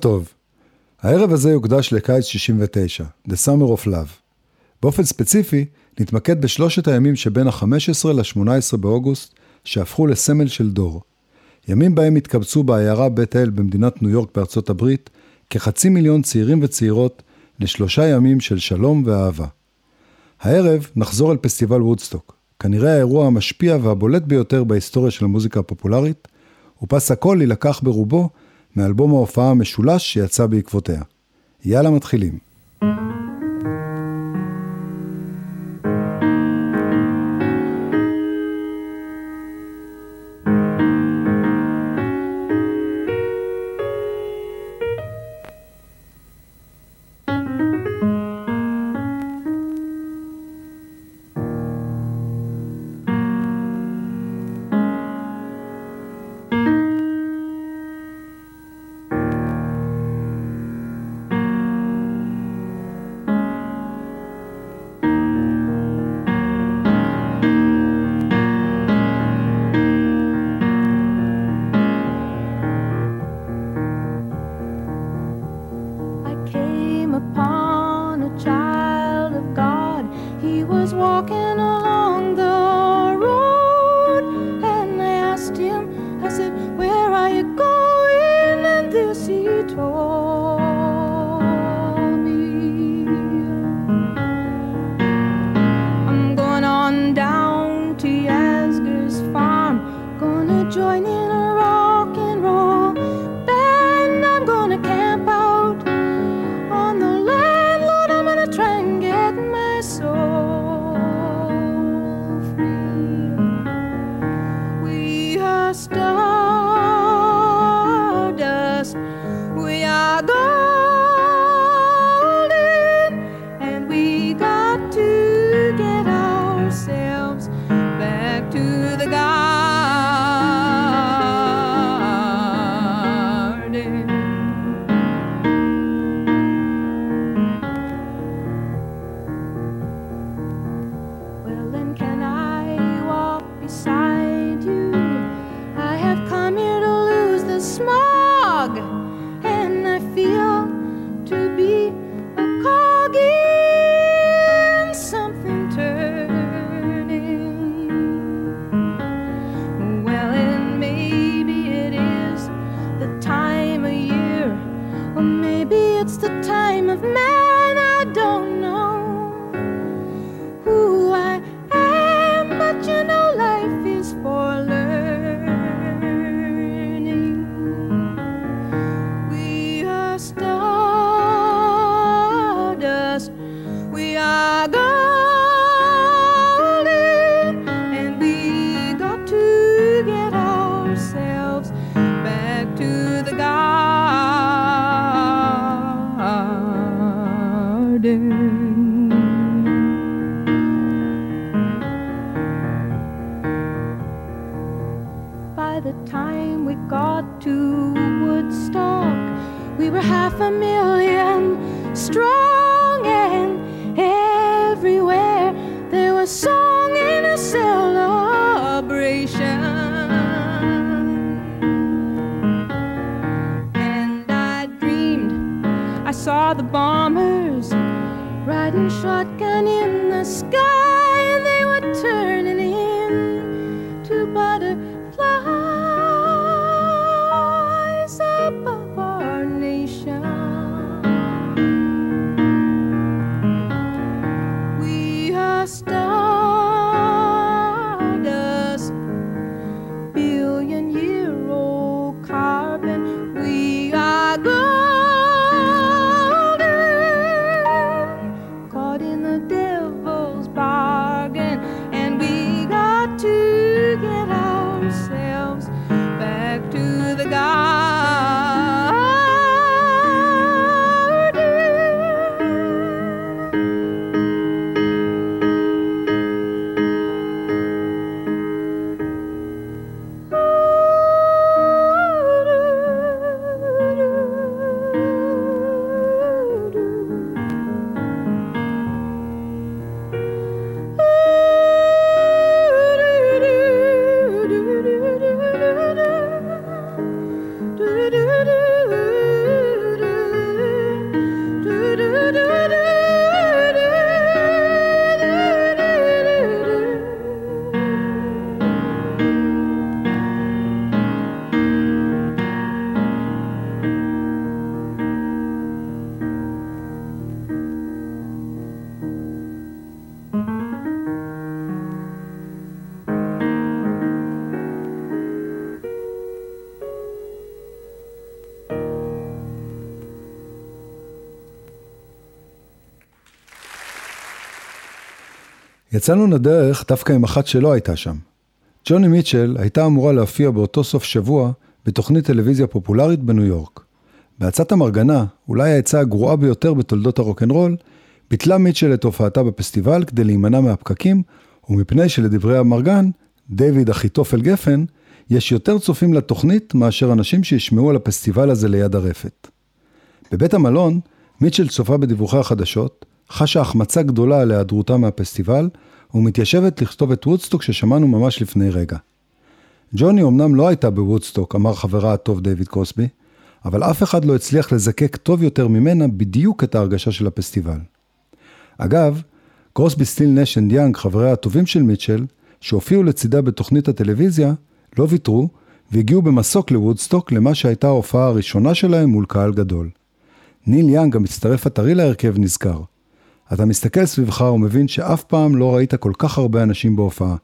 טוב. הערב הזה יוקדש לקיץ 69, The Summer of Love. באופן ספציפי, נתמקד בשלושת הימים שבין ה-15 ל-18 באוגוסט, שהפכו לסמל של דור. ימים בהם התקבצו בעיירה בית אל במדינת ניו יורק בארצות הברית, כחצי מיליון צעירים וצעירות לשלושה ימים של שלום ואהבה. הערב נחזור אל פסטיבל וודסטוק, כנראה האירוע המשפיע והבולט ביותר בהיסטוריה של המוזיקה הפופולרית, ופס הקול יילקח ברובו מאלבום ההופעה המשולש שיצא בעקבותיה. יאללה מתחילים. caught in half a million. יצאנו לדרך דווקא עם אחת שלא הייתה שם. ג'וני מיטשל הייתה אמורה להופיע באותו סוף שבוע בתוכנית טלוויזיה פופולרית בניו יורק. בעצת המרגנה, אולי העצה הגרועה ביותר בתולדות הרוקנרול, ביטלה מיטשל את הופעתה בפסטיבל כדי להימנע מהפקקים, ומפני שלדברי המרגן, דיוויד אחיתופל גפן, יש יותר צופים לתוכנית מאשר אנשים שישמעו על הפסטיבל הזה ליד הרפת. בבית המלון, מיטשל צופה בדיווחי החדשות, חשה החמצה גדולה על היעדרותה מהפסטיבל, ומתיישבת לכתוב את וודסטוק ששמענו ממש לפני רגע. ג'וני אמנם לא הייתה בוודסטוק, אמר חברה הטוב דיוויד קרוסבי, אבל אף אחד לא הצליח לזקק טוב יותר ממנה בדיוק את ההרגשה של הפסטיבל. אגב, קרוסבי סטילס נש אנד יאנג, חבריה הטובים של מיטשל, שהופיעו לצידה בתוכנית הטלוויזיה, לא ויתרו והגיעו במסוק לוודסטוק למה שהייתה ההופעה הראשונה שלהם מול קהל גדול. ניל יאנג, המצטרף הטרי להרכב, נזכר. אתה מסתכל סביבך ומבין שאף פעם לא ראית כל כך הרבה אנשים בהופעה,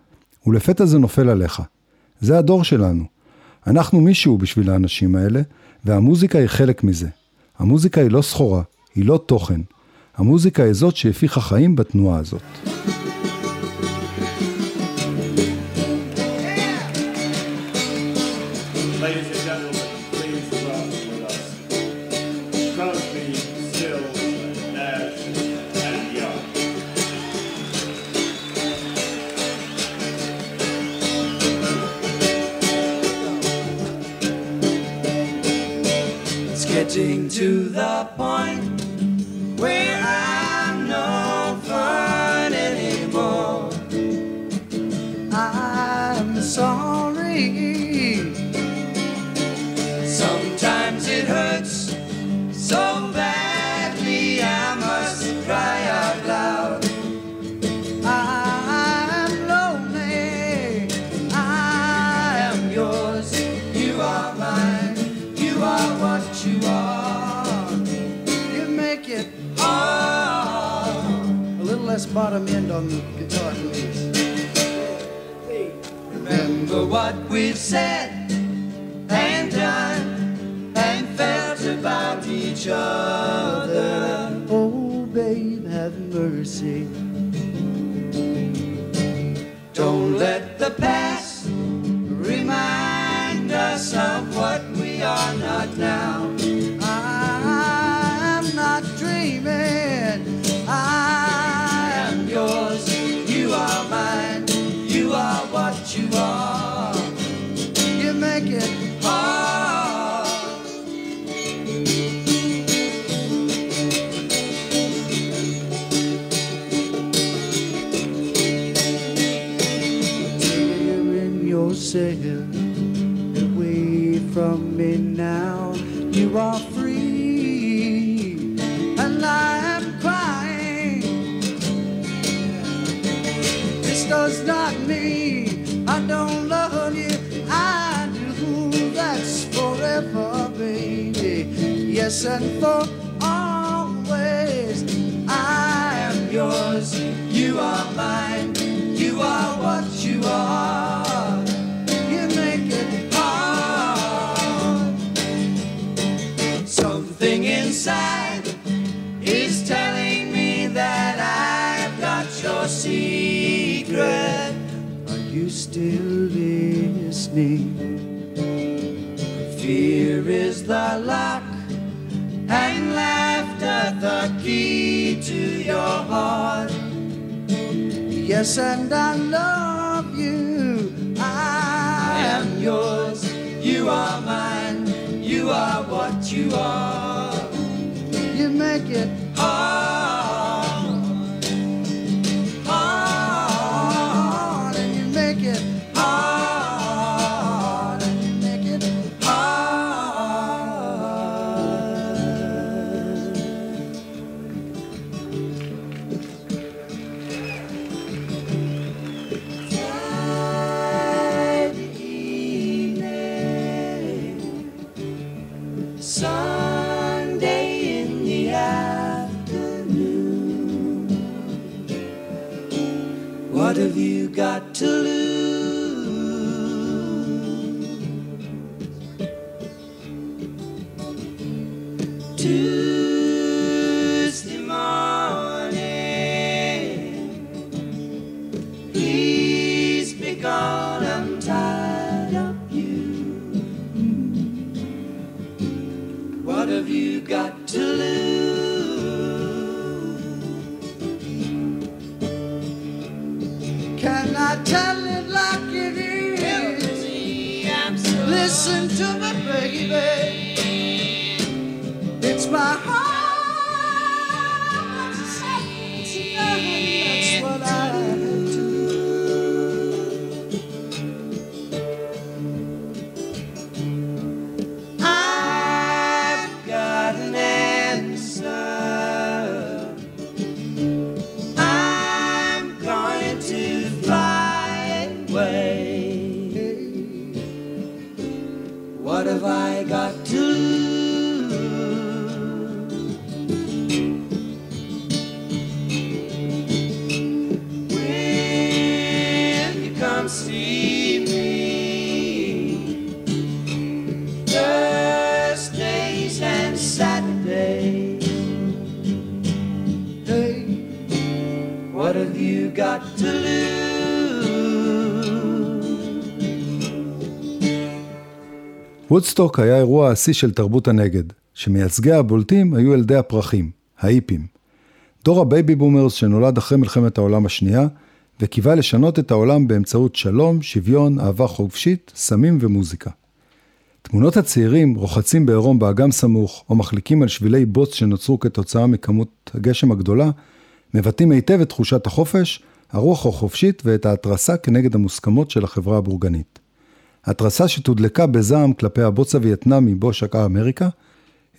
ולפתע זה נופל עליך. זה הדור שלנו. אנחנו מישהו בשביל האנשים האלה, והמוזיקה היא חלק מזה. המוזיקה היא לא סחורה, היא לא תוכן. המוזיקה היא זאת שהפיחה חיים בתנועה הזאת. getting on the guitar, please. Remember what we've said and done and felt about each other. Oh, babe, have mercy. Don't let the past remind us of what we are not now. Yes, and for always. I am yours, you are mine, you are what you are. Heart. Yes, and I love you. I I am yours, you are mine, you are what you are. You make it got to וודסטוק היה אירוע השיא של תרבות הנגד, שמייצגיה הבולטים היו ילדי הפרחים, ההיפים. דור ה baby boomers שנולד אחרי מלחמת העולם השנייה, וקיווה לשנות את העולם באמצעות שלום, שוויון, אהבה חופשית, סמים ומוזיקה. תמונות הצעירים רוחצים בעירום באגם סמוך, או מחליקים על שבילי בוץ שנוצרו כתוצאה מכמות הגשם הגדולה, מבטאים היטב את תחושת החופש, הרוח החופשית ואת ההתרסה כנגד המוסכמות של החברה הבורגנית. התרסה שתודלקה בזעם כלפי הבוץ הווייטנאמי בו שקעה אמריקה,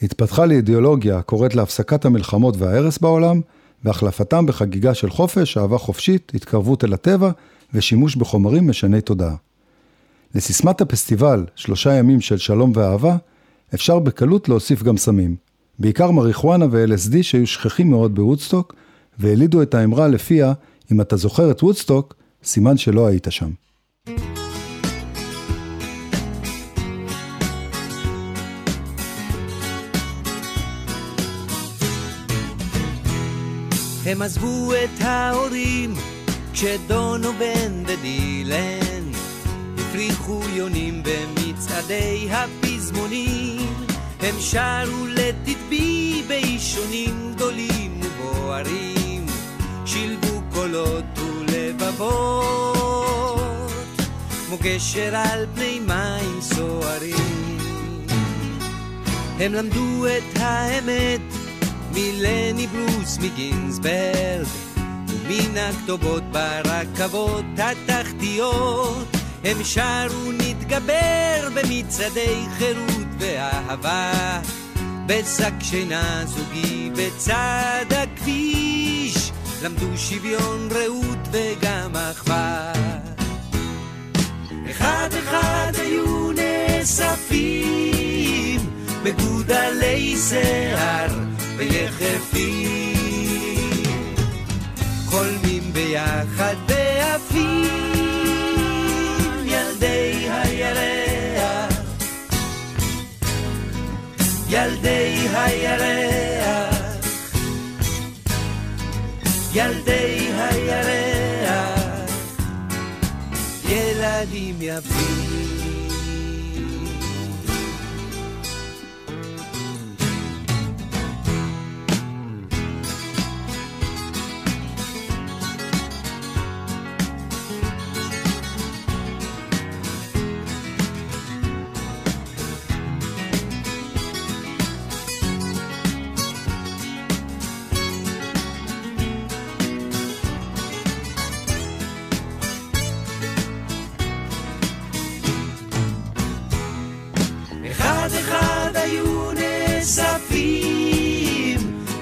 התפתחה לאידיאולוגיה הקוראת להפסקת המלחמות וההרס בעולם, והחלפתם בחגיגה של חופש, אהבה חופשית, התקרבות אל הטבע ושימוש בחומרים משני תודעה. לסיסמת הפסטיבל, שלושה ימים של שלום ואהבה, אפשר בקלות להוסיף גם סמים. בעיקר מריחואנה ו-LSD שהיו שכיחים מאוד בוודסטוק, והעלידו את האמרה לפיה, אם אתה זוכר את וודסטוק, סימן שלא היית שם. הם עזבו את ההורים כשדונובן ודילן. הפריחו יונים במצעדי הפזמונים. הם שרו לתדבי באישונים גדולים ובוערים. שילבו קולות ולבבות כמו גשר על פני מים סוערים. הם למדו את האמת מלני ברוס מגינסברג ומן הכתובות ברכבות התחתיות. הם שרו נתגבר במצעדי חירות ואהבה בשק שינה זוגי בצד הכביש. למדו שוויון רעות וגם אחווה. אחד אחד היו נאספים מגודלי שיער ויחפים. חולמים ביחד ועפים ילדי הירח. ילדי הירח. ילדי הירח. ילדים יפים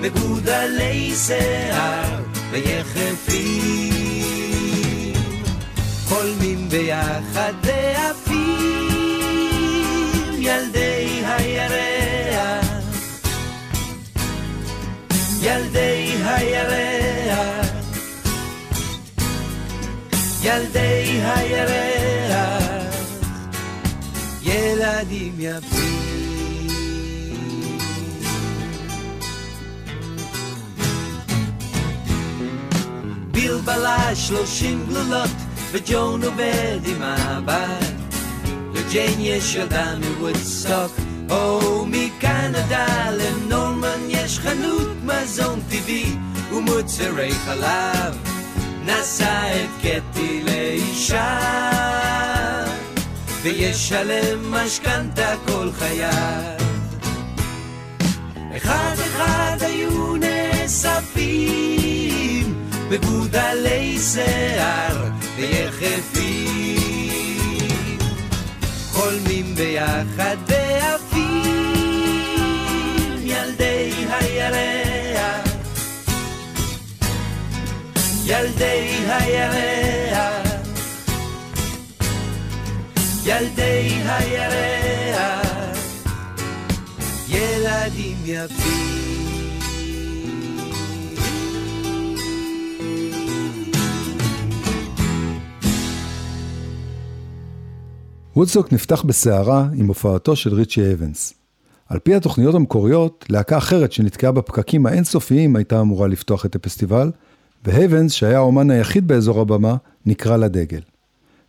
מגודלי שיער ויחפים. חולמים ביחד ועפים ילדי הירח. ילדי הירח. ילדי הירח. ילדים יפים. בלבלה שלושים גלולות וג'ון עובד עם הבת לג'יין יש ילדה מוודסטוק או מקנדה לנורמן יש חנות מזון טבעי ומוצרי חלב. נשא את קטי לאישה, וישלם משכנתה כל חייו. אחד אחד היו נאספים בגודלי שיער ויחפים, חולמים ביחד ועפים ילדי הירח, ילדי הירח, ילדי הירח, ילדים יפים. וודסטוק נפתח בסערה עם הופעתו של ריצ'י אבנס. על פי התוכניות המקוריות, להקה אחרת שנתקעה בפקקים האינסופיים הייתה אמורה לפתוח את הפסטיבל, והבנס, שהיה האומן היחיד באזור הבמה, נקרא לדגל.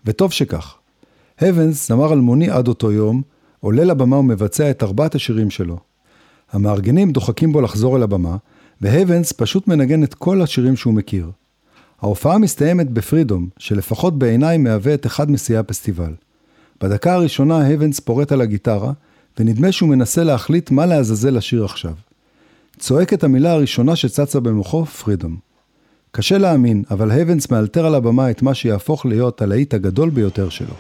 וטוב שכך. הבנס, זמר אלמוני עד אותו יום, עולה לבמה ומבצע את ארבעת השירים שלו. המארגנים דוחקים בו לחזור אל הבמה, והבנס פשוט מנגן את כל השירים שהוא מכיר. ההופעה מסתיימת בפרידום, שלפחות בעיניי מהווה את אחד משיאי הפסטיבל. בדקה הראשונה הבנס פורט על הגיטרה, ונדמה שהוא מנסה להחליט מה לעזאזל לשיר עכשיו. צועק את המילה הראשונה שצצה במוחו, פרידום. קשה להאמין, אבל הבנס מאלתר על הבמה את מה שיהפוך להיות הלהיט הגדול ביותר שלו.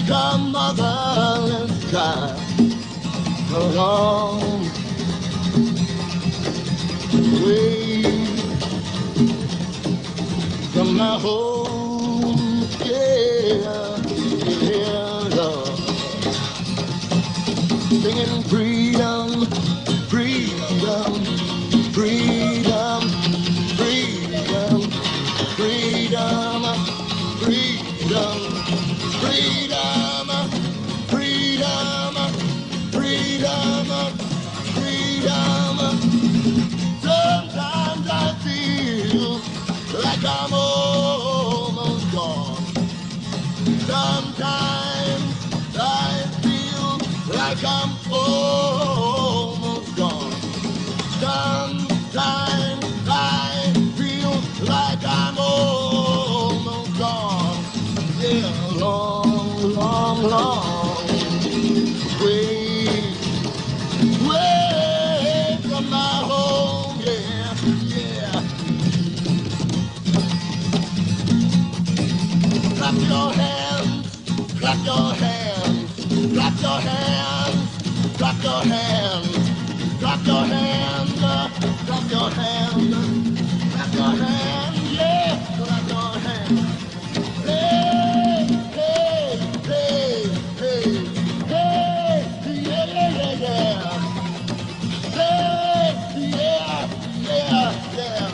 Like a motherless child. A long way from my home, come your hands, clap your uh, clap your hands, clap your hands, yeah, clap your hands. Hey, hey, hey, hey, hey, yeah, yeah, yeah, yeah. Hey, yeah, yeah, yeah.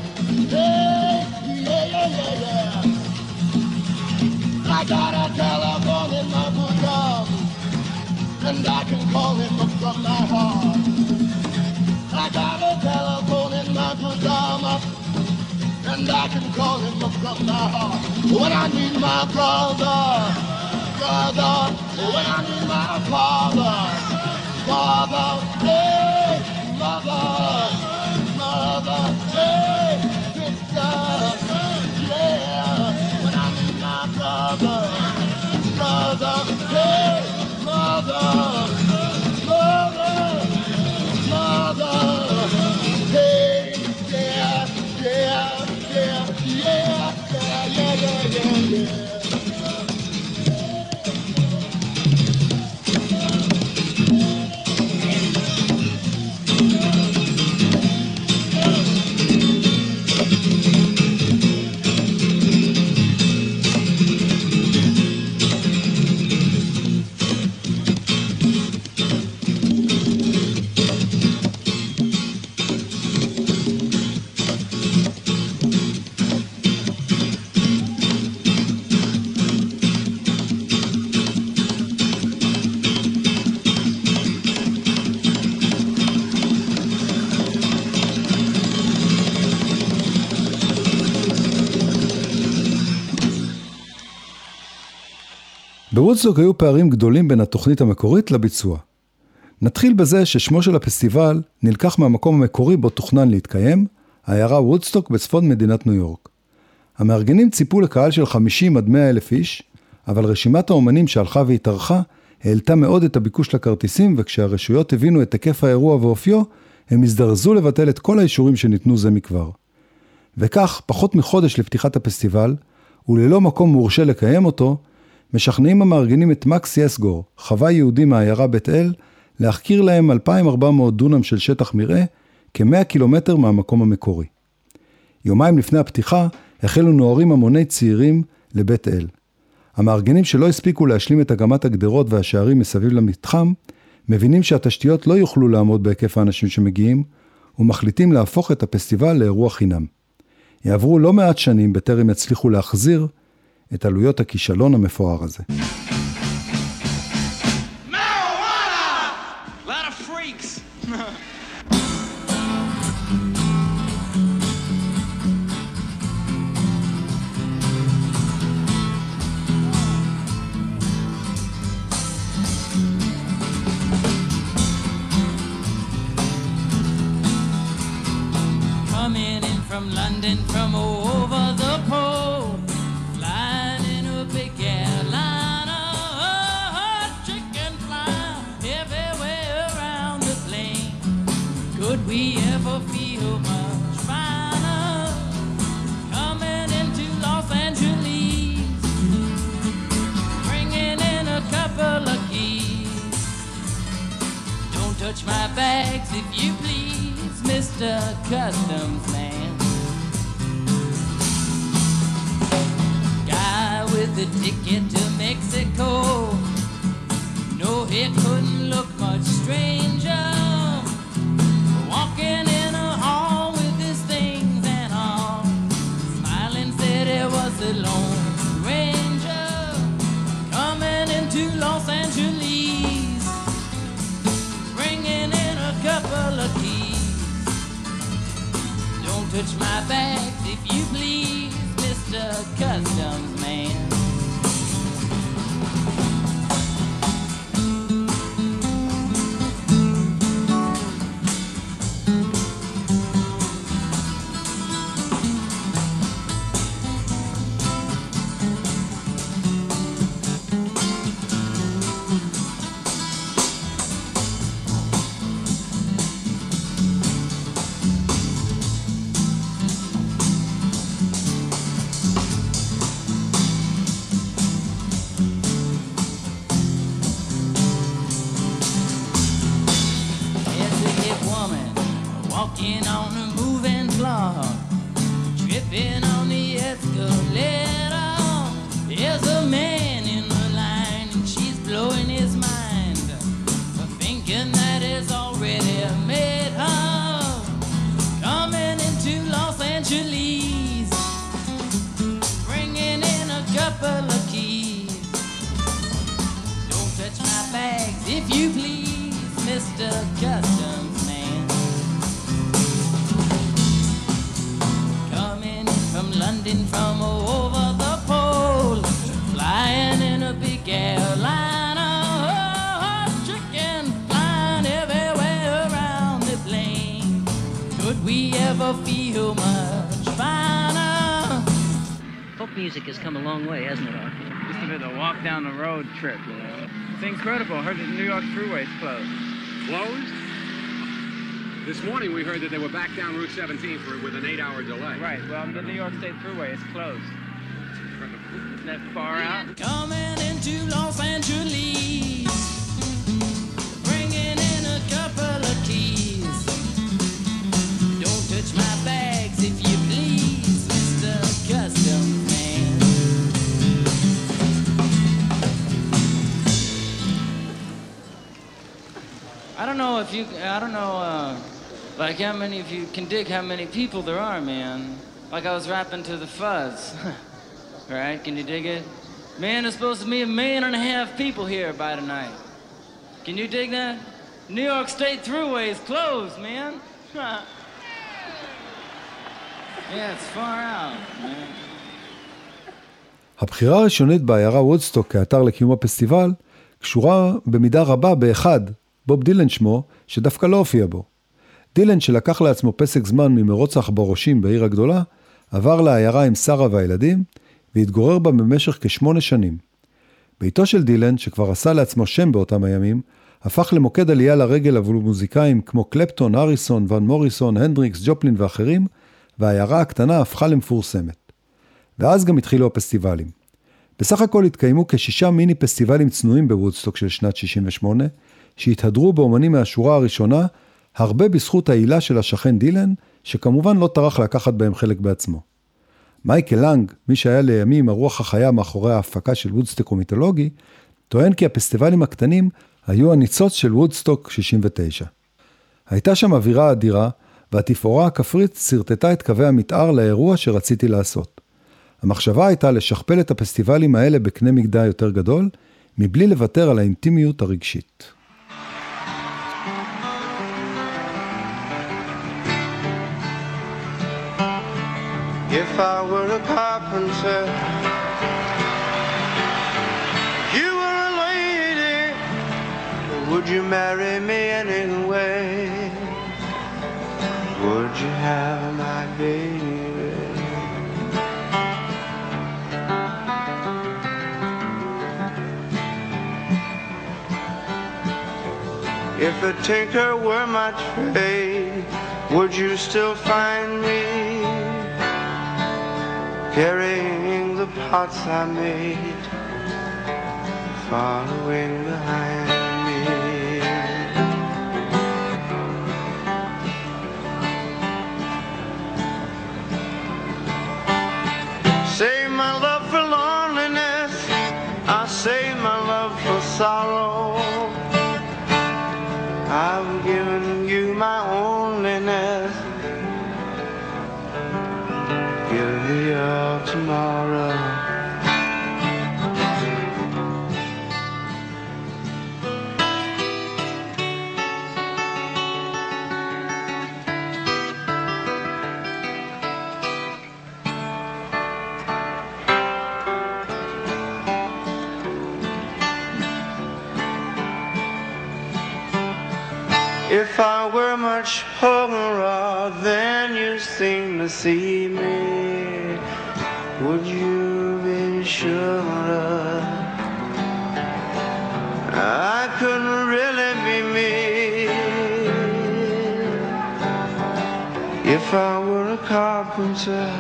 Hey, yeah, yeah, yeah, yeah. I got a telephone in my bosom, and I can call him up from my heart. I got a telephone in my pajama. and I can call him from my heart when I need my brother, brother, when I need my father, father, hey, mother, בוודסטוק היו פערים גדולים בין התוכנית המקורית לביצוע. נתחיל בזה ששמו של הפסטיבל נלקח מהמקום המקורי בו תוכנן להתקיים, העיירה וודסטוק בצפון מדינת ניו יורק. המארגנים ציפו לקהל של 50 עד 100 אלף איש, אבל רשימת האומנים שהלכה והתארכה העלתה מאוד את הביקוש לכרטיסים, וכשהרשויות הבינו את היקף האירוע ואופיו, הם הזדרזו לבטל את כל האישורים שניתנו זה מכבר. וכך, פחות מחודש לפתיחת הפסטיבל, וללא מקום מורשה לקיים אותו, משכנעים המארגנים את מקס יסגור, חווה יהודי מהעיירה בית אל, להחכיר להם 2,400 דונם של שטח מרעה, כ-100 קילומטר מהמקום המקורי. יומיים לפני הפתיחה, החלו נוערים המוני צעירים לבית אל. המארגנים שלא הספיקו להשלים את הגמת הגדרות והשערים מסביב למתחם, מבינים שהתשתיות לא יוכלו לעמוד בהיקף האנשים שמגיעים, ומחליטים להפוך את הפסטיבל לאירוע חינם. יעברו לא מעט שנים בטרם יצליחו להחזיר את עלויות הכישלון המפואר הזה. Touch my bags if you please, Mr. Customs Man. Guy with the ticket to Mexico. We ever feel much finer? Folk music has come a long way, hasn't it, Arthur? Just a bit of a walk down the road trip, you know. It's incredible. Heard that the New York Thruway's closed. Closed? This morning we heard that they were back down Route 17 for with an eight-hour delay. Right, well, the New York State Thruway is closed. Isn't that far out? Coming into Los Angeles, know if you, I don't know, uh, like how many of you can dig how many people there are, man. Like I was rapping to the fuzz. All right, can you dig it? Man, there's supposed to be a million and a half people here by tonight. Can you dig that? New York State Thruway is closed, man. yeah, it's far out, man. הבחירה הראשונית בעיירה וודסטוק כאתר לקיום הפסטיבל קשורה במידה רבה באחד, בוב דילן שמו, שדווקא לא הופיע בו. דילן, שלקח לעצמו פסק זמן ממרוץ העכברושים בעיר הגדולה, עבר לעיירה עם שרה והילדים, והתגורר בה במשך כשמונה שנים. ביתו של דילן, שכבר עשה לעצמו שם באותם הימים, הפך למוקד עלייה לרגל עבור מוזיקאים כמו קלפטון, אריסון, ון מוריסון, הנדריקס, ג'ופלין ואחרים, והעיירה הקטנה הפכה למפורסמת. ואז גם התחילו הפסטיבלים. בסך הכל התקיימו כשישה מיני פסטיבלים צנועים בוודסטוק של שנת 68, שהתהדרו באומנים מהשורה הראשונה, הרבה בזכות ההילה של השכן דילן, שכמובן לא טרח לקחת בהם חלק בעצמו. מייקל לנג, מי שהיה לימים הרוח החיה מאחורי ההפקה של וודסטוק המיתולוגי, טוען כי הפסטיבלים הקטנים היו הניצוץ של וודסטוק 69. הייתה שם אווירה אדירה, והתפאורה הכפרית שרטטה את קווי המתאר לאירוע שרציתי לעשות. המחשבה הייתה לשכפל את הפסטיבלים האלה בקנה מידה יותר גדול, מבלי לוותר על האינטימיות הרגשית. If I were a carpenter, you were a lady, would you marry me anyway? Would you have my baby? If a tinker were my trade, would you still find me carrying the pots I made, following behind me? Save my love for loneliness, I save my love for sorrow. If I were much poorer than you seem to see me, would you be sure I couldn't really be me? If I were a carpenter,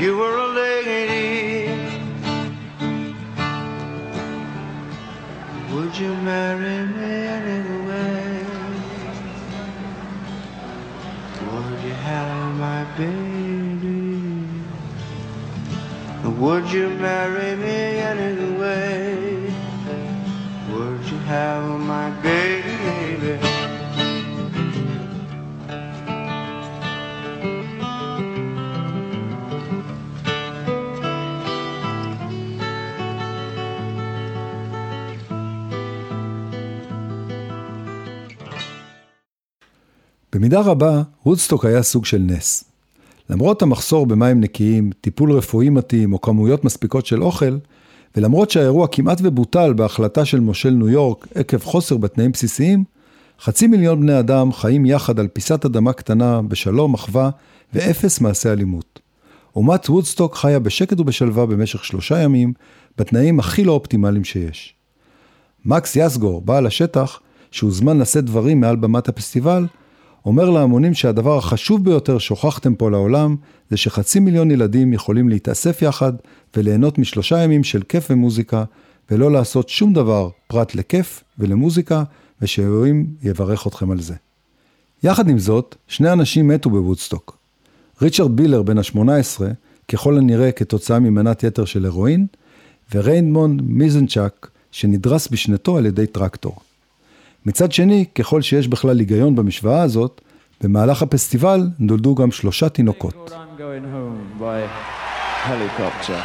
you were a lady. Would you marry me baby? Would you marry me anyway? Would you have my baby? במידה רבה, וודסטוק היה סוג של נס. למרות המחסור במים נקיים, טיפול רפואי מתאים או כמויות מספיקות של אוכל, ולמרות שהאירוע כמעט ובוטל בהחלטה של מושל ניו יורק עקב חוסר בתנאים בסיסיים, חצי מיליון בני אדם חיים יחד על פיסת אדמה קטנה, בשלום, אחווה ואפס מעשי אלימות. אומת וודסטוק חיה בשקט ובשלווה במשך שלושה ימים, בתנאים הכי לא אופטימליים שיש. מקס יסגור, בעל השטח, שהוזמן לשאת דברים מעל במת הפסטיבל, אומר להמונים שהדבר החשוב ביותר שהוכחתם פה לעולם, זה שחצי מיליון ילדים יכולים להתאסף יחד וליהנות משלושה ימים של כיף ומוזיקה, ולא לעשות שום דבר פרט לכיף ולמוזיקה, ושאלוהים יברך אתכם על זה. יחד עם זאת, שני אנשים מתו בוודסטוק. ריצ'רד בילר בן ה-18, ככל הנראה כתוצאה ממנת יתר של הרואין, וריימונד מיזנצ'אק, שנדרס בשנתו על ידי טרקטור. מצד שני, ככל שיש בכלל היגיון במשוואה הזאת, במהלך הפסטיבל נולדו גם שלושה תינוקות. Helicopter.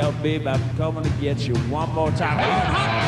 Out, babe, I'm coming to get you one more time.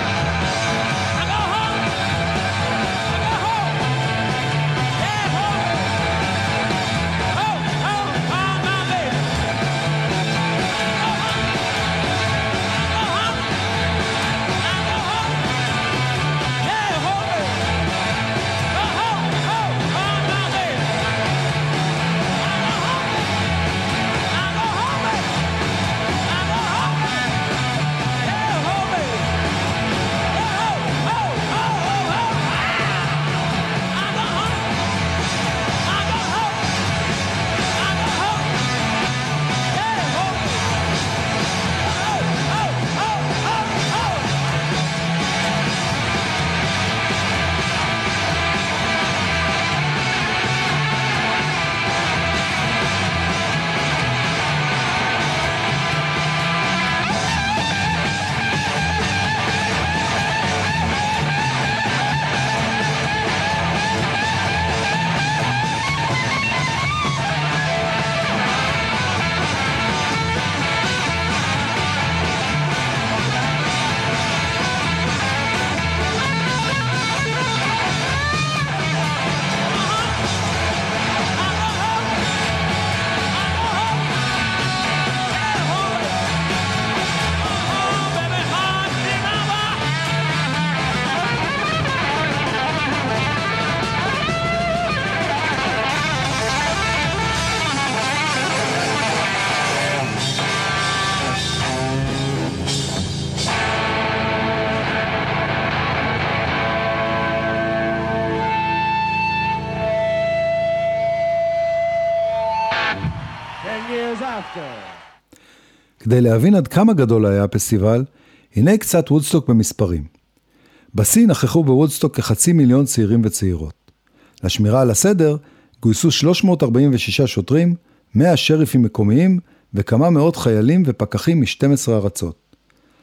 כדי להבין עד כמה גדול היה הפסטיבל, הנה קצת וודסטוק במספרים. בשיא נכחו בוודסטוק כחצי מיליון צעירים וצעירות. לשמירה על הסדר גויסו 346 שוטרים, 100 שריפים מקומיים וכמה מאות חיילים ופקחים מ-12 ארצות.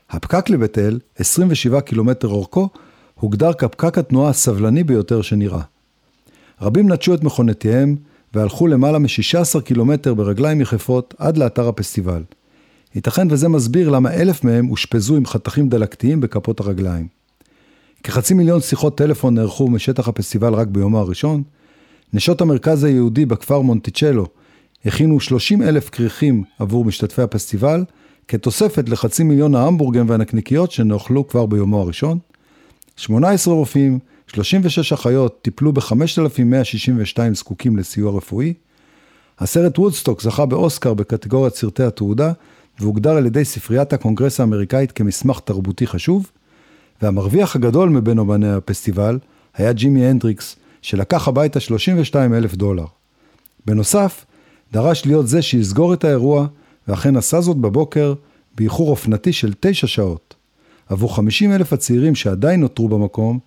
הפקק לבית אל, 27 קילומטר אורכו, הוגדר כפקק התנועה הסבלני ביותר שנראה. רבים נטשו את מכונותיהם והלכו למעלה מ-16 קילומטר ברגליים יחפות עד לאתר הפסטיבל. ייתכן וזה מסביר למה אלף מהם אושפזו עם חתכים דלקתיים בכפות הרגליים. כחצי מיליון שיחות טלפון נערכו משטח הפסטיבל רק ביומו הראשון. נשות המרכז היהודי בכפר מונטיצ'לו הכינו 30 אלף כריכים עבור משתתפי הפסטיבל, כתוספת לחצי מיליון ההמבורגים והנקניקיות שנאכלו כבר ביומו הראשון. 18 רופאים, 36 אחיות טיפלו ב-5,162 זקוקים לסיוע רפואי. הסרט וודסטוק זכה באוסקר בקטגוריית סרטי התעודה, והוגדר על ידי ספריית הקונגרס האמריקאית כמסמך תרבותי חשוב, והמרוויח הגדול מבין אומני הפסטיבל היה ג'ימי הנדריקס, שלקח הביתה 32 אלף דולר. בנוסף, דרש להיות זה שיסגור את האירוע, ואכן עשה זאת בבוקר באיחור אופנתי של תשע שעות. עבור 50 אלף הצעירים שעדיין נותרו במקום,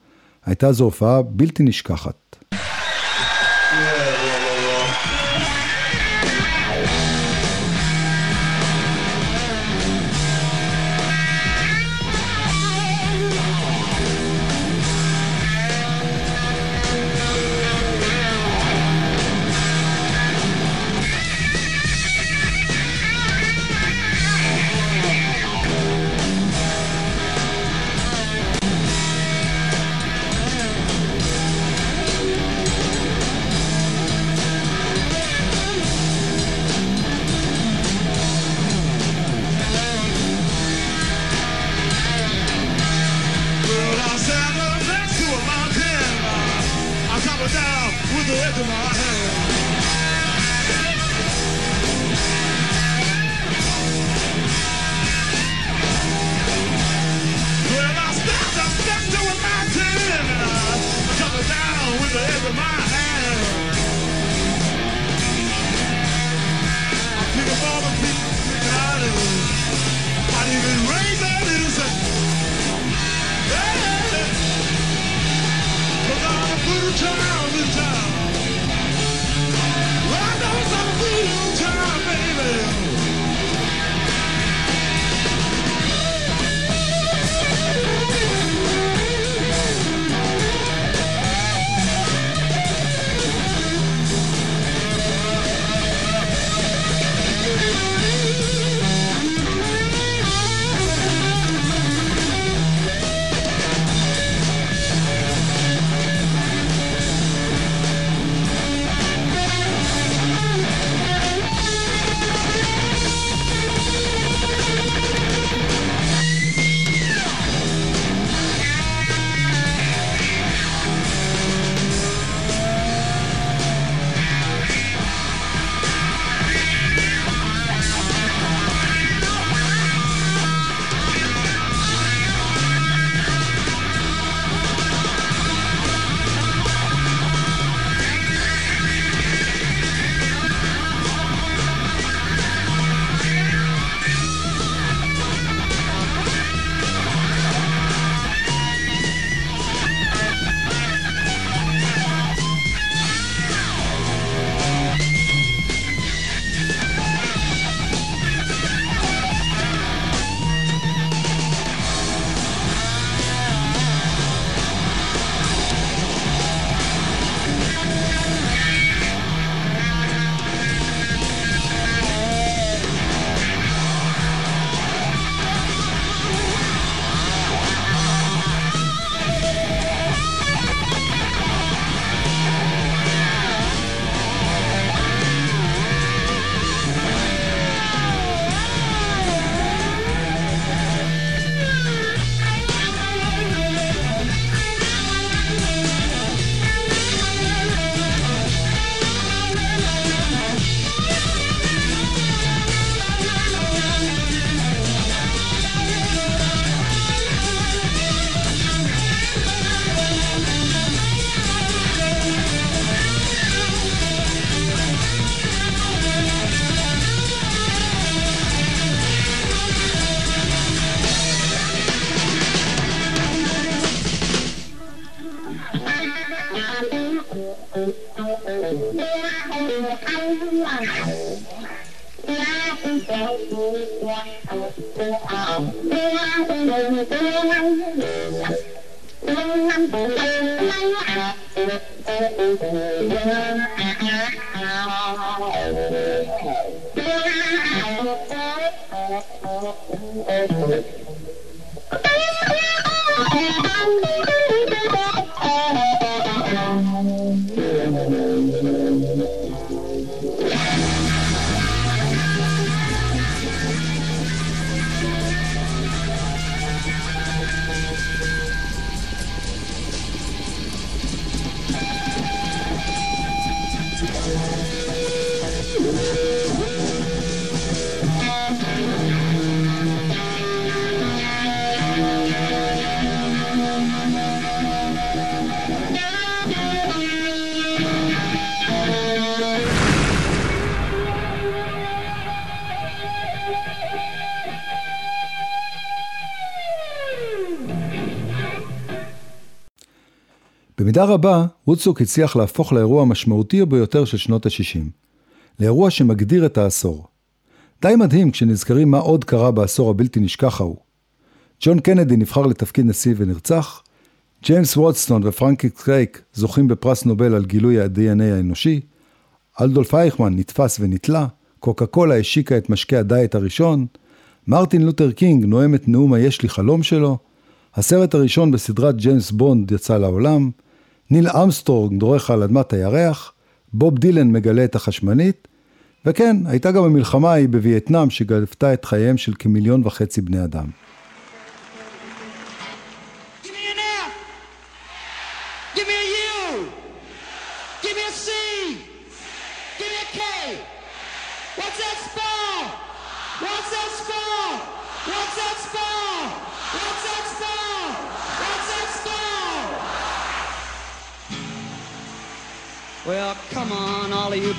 הייתה זו הופעה בלתי נשכחת. ăn là hậu Nga cũng kéo vui quan hậu Cô ảo Nga cũng đừng cô ngăn Tương năm của tôi lấy ạ Được cô cũng cùng đơn ạ ạ ạ Tương ảo Cô ảo Cô ảo במידה רבה, וודסטוק הצליח להפוך לאירוע המשמעותי ביותר של שנות ה-60. לאירוע שמגדיר את העשור. די מדהים כשנזכרים מה עוד קרה בעשור הבלתי נשכח ההוא. ג'ון קנדי נבחר לתפקיד נשיא ונרצח, ג'יימס ווטסון ופרנסיס קריק זוכים בפרס נובל על גילוי ה-DNA האנושי, אדולף אייכמן נתפס ונתלה, קוקה קולה השיקה את משקה הדיאט הראשון, מרטין לותר קינג נואם את נאום היש לי חלום שלו, הסרט הראשון בסדרת ג'יימס בונד יצא לעולם, ניל ארמסטרונג דורך על אדמת הירח, בוב דילן מגלה את החשמלית, וכן, הייתה גם המלחמה ההיא בווייטנאם שגבתה את חייהם של כמיליון וחצי בני אדם.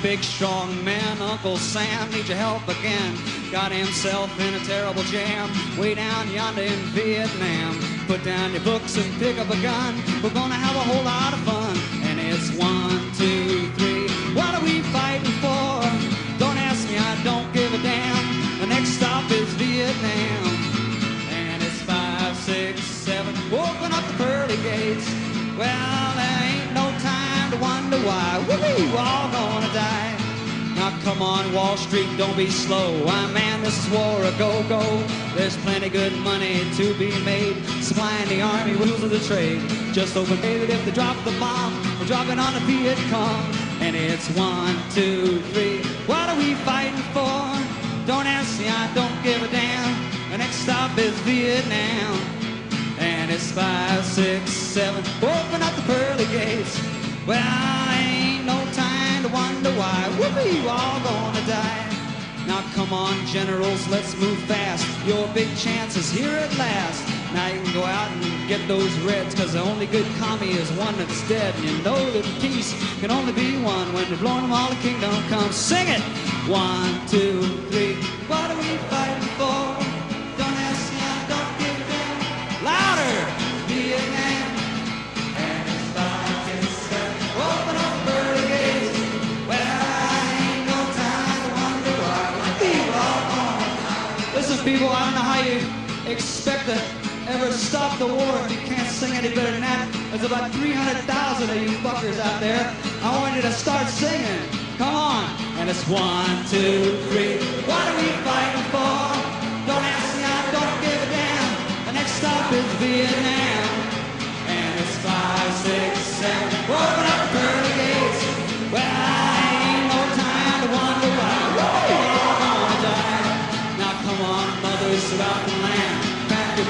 Big strong man. Uncle Sam needs your help again. Got himself in a terrible jam way down yonder in Vietnam. Put down your books and pick up a gun. We're gonna have a whole lot of fun. And it's one, two, three. What are we fighting for? Don't ask me, I don't give a damn. The next stop is Vietnam. And it's five, six, seven. Open up the pearly gates. Well, there ain't why. We're all gonna die. Now come on, Wall Street, don't be slow. Why, man, this is war a go-go. There's plenty good money to be made. Supplying the army wheels of the trade. Just open that if they drop the bomb, we're dropping on the Viet Cong. And it's one, two, three. What are we fighting for? Don't ask me, I don't give a damn. The next stop is Vietnam. And it's five, six, seven. Open up the pearly gates. Well, ain't no time to wonder why. We're all gonna die. Now come on, generals, let's move fast. Your big chance is here at last. Now you can go out and get those reds, cause the only good commie is one that's dead. And you know that peace can only be one when you're blowing them all the kingdom comes. Sing it! One, two, three. What are we fighting for? Expect to ever stop the war if you can't sing any better than that. There's about 300,000 of you fuckers out there. I want you to start singing. Come on. And it's one, two, three. What are we fighting for? Don't ask me, I don't give a damn. The next stop is Vietnam. And it's five, six, seven. Open up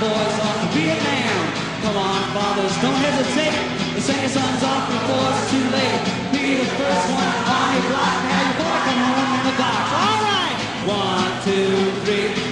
boys off to Vietnam. Come on, fathers, don't hesitate. The your sons off before it's too late. Be the first one on your block. Have your boy come home in the box. All right. One, two, three.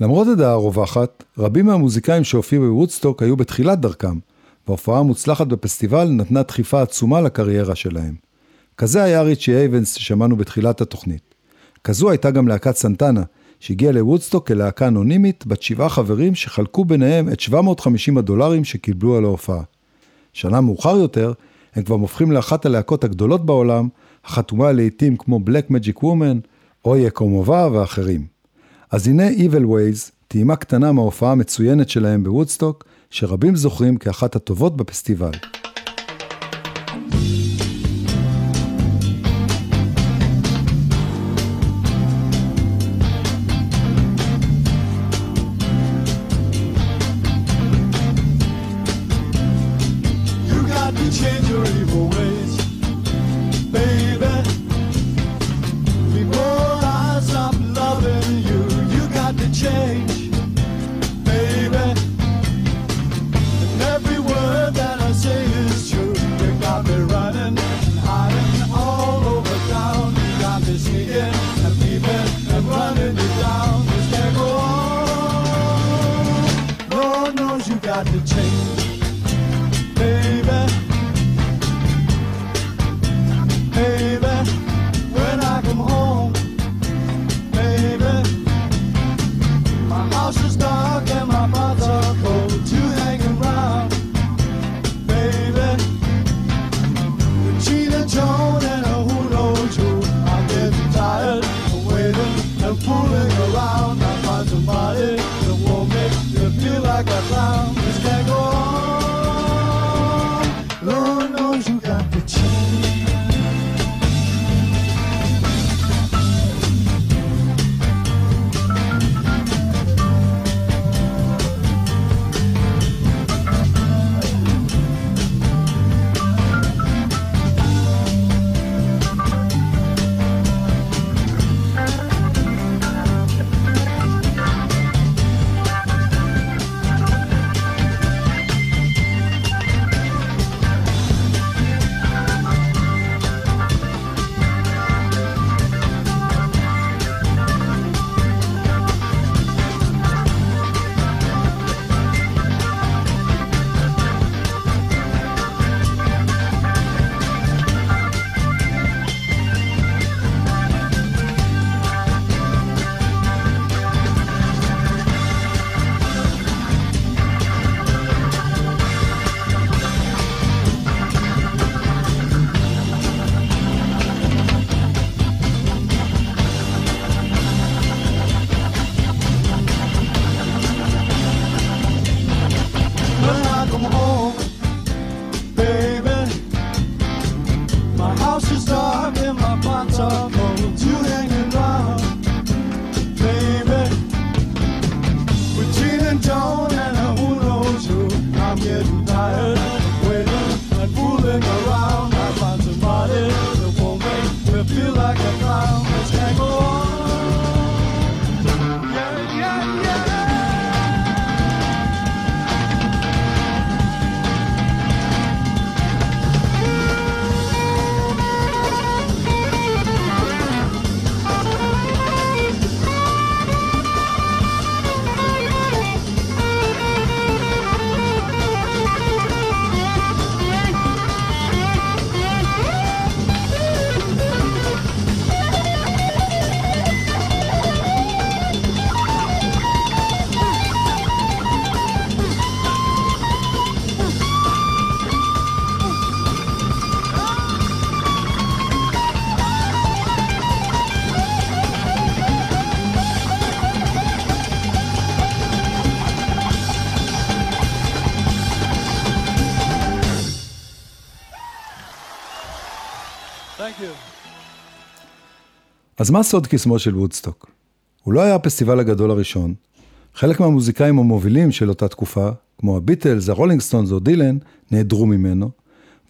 למרות הדעה הרווחת, רבים מהמוזיקאים שהופיעו בוודסטוק היו בתחילת דרכם, וההופעה המוצלחת בפסטיבל נתנה דחיפה עצומה לקריירה שלהם. כזה היה ריצ'י הייבנס ששמענו בתחילת התוכנית. כזו הייתה גם להקת סנטנה, שהגיעה לוודסטוק כלהקה אנונימית בת שבעה חברים שחלקו ביניהם את 750 הדולרים שקיבלו על ההופעה. שנה מאוחר יותר, הם כבר הופכים לאחת הלהקות הגדולות בעולם, החתומה על להיטים כמו Black Magic Woman, אוי קומובה ואחרים. אז הנה Evil Ways, טעימה קטנה מההופעה המצוינת שלהם בוודסטוק, שרבים זוכרים כאחת הטובות בפסטיבל. clown, cause there אז מה סוד קסמו של וודסטוק? הוא לא היה הפסטיבל הגדול הראשון. חלק מהמוזיקאים המובילים של אותה תקופה, כמו הביטלס, הרולינג סטונס או דילן, נעדרו ממנו,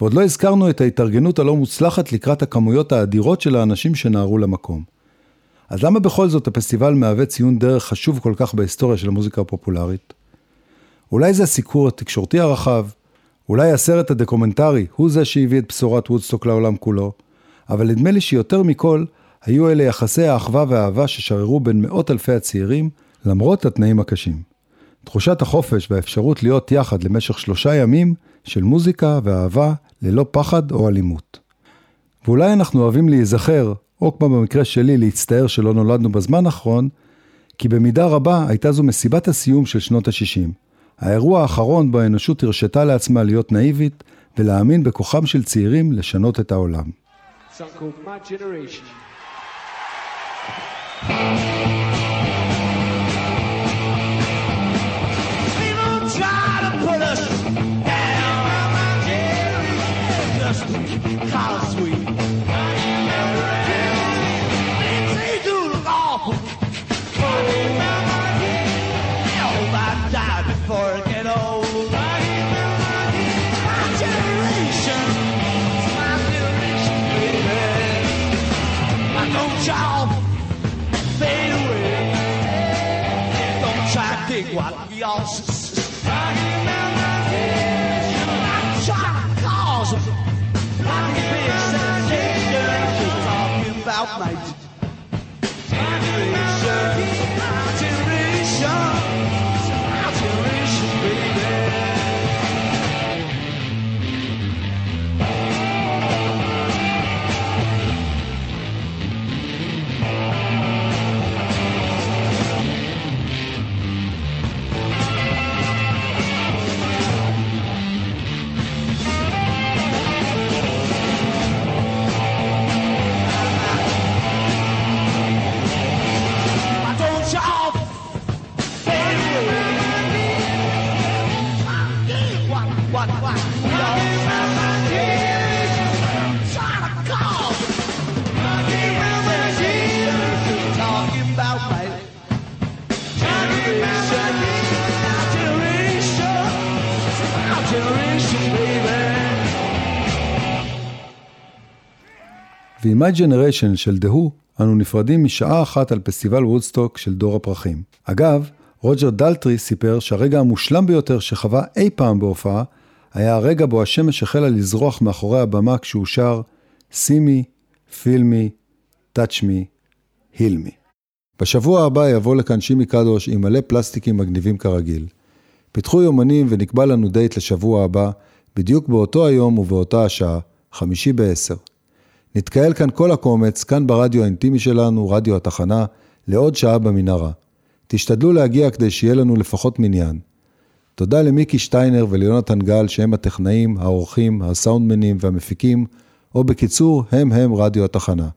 ועוד לא הזכרנו את ההתארגנות הלא מוצלחת לקראת הכמויות האדירות של האנשים שנהרו למקום. אז למה בכל זאת הפסטיבל מהווה ציון דרך חשוב כל כך בהיסטוריה של המוזיקה הפופולרית? אולי זה הסיקור התקשורתי הרחב, אולי הסרט הדוקומנטרי הוא זה שהביא את בשורת וודסטוק לעולם כולו, אבל נדמה לי שיותר מכל, היו אלה יחסי האחווה והאהבה ששררו בין מאות אלפי הצעירים למרות התנאים הקשים. תחושת החופש והאפשרות להיות יחד למשך שלושה ימים של מוזיקה ואהבה ללא פחד או אלימות. ואולי אנחנו אוהבים להיזכר, או כמו במקרה שלי, להצטער שלא נולדנו בזמן האחרון, כי במידה רבה הייתה זו מסיבת הסיום של שנות ה-60. האירוע האחרון בו האנושות הרשתה לעצמה להיות נאיבית ולהאמין בכוחם של צעירים לשנות את העולם. Song called. Thank you. up, mate. Our generation, baby. ועם My Generation של Who, אנו נפרדים משעה אחת על פסטיבל וודסטוק של דור הפרחים. אגב, רוג'ר דלטרי סיפר שהרגע המושלם ביותר שחווה אי פעם בהופעה, היה הרגע בו השמש החלה לזרוח מאחורי הבמה כשהוא שר touch me, heal me. בשבוע הבא יבוא לכאן שימי קדוש עם מלא פלסטיקים מגניבים כרגיל. פיתחו יומנים ונקבע לנו דייט לשבוע הבא, בדיוק באותו היום ובאותה השעה, חמישי בעשר. נתקהל כאן כל הקומץ, כאן ברדיו האינטימי שלנו, רדיו התחנה, לעוד שעה במנהרה. תשתדלו להגיע כדי שיהיה לנו לפחות מניין. תודה למיקי שטיינר וליונתן גל שהם הטכנאים, העורכים, הסאונדמנים והמפיקים, או בקיצור, הם הם רדיו התחנה.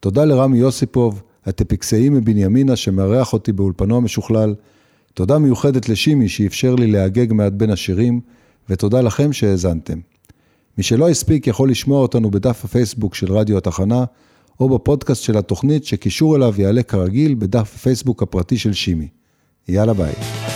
תודה לרמי יוסיפוב, הטפיקסאי מבנימינה שמארח אותי באולפנו המשוכלל. תודה מיוחדת לשימי שאפשר לי להגג מעט בין השירים, ותודה לכם שהאזנתם. מי שלא הספיק יכול לשמוע אותנו בדף הפייסבוק של רדיו התחנה, או בפודקאסט של התוכנית שקישור אליו יעלה כרגיל בדף הפייסבוק הפרטי של שימי. יאללה ביי.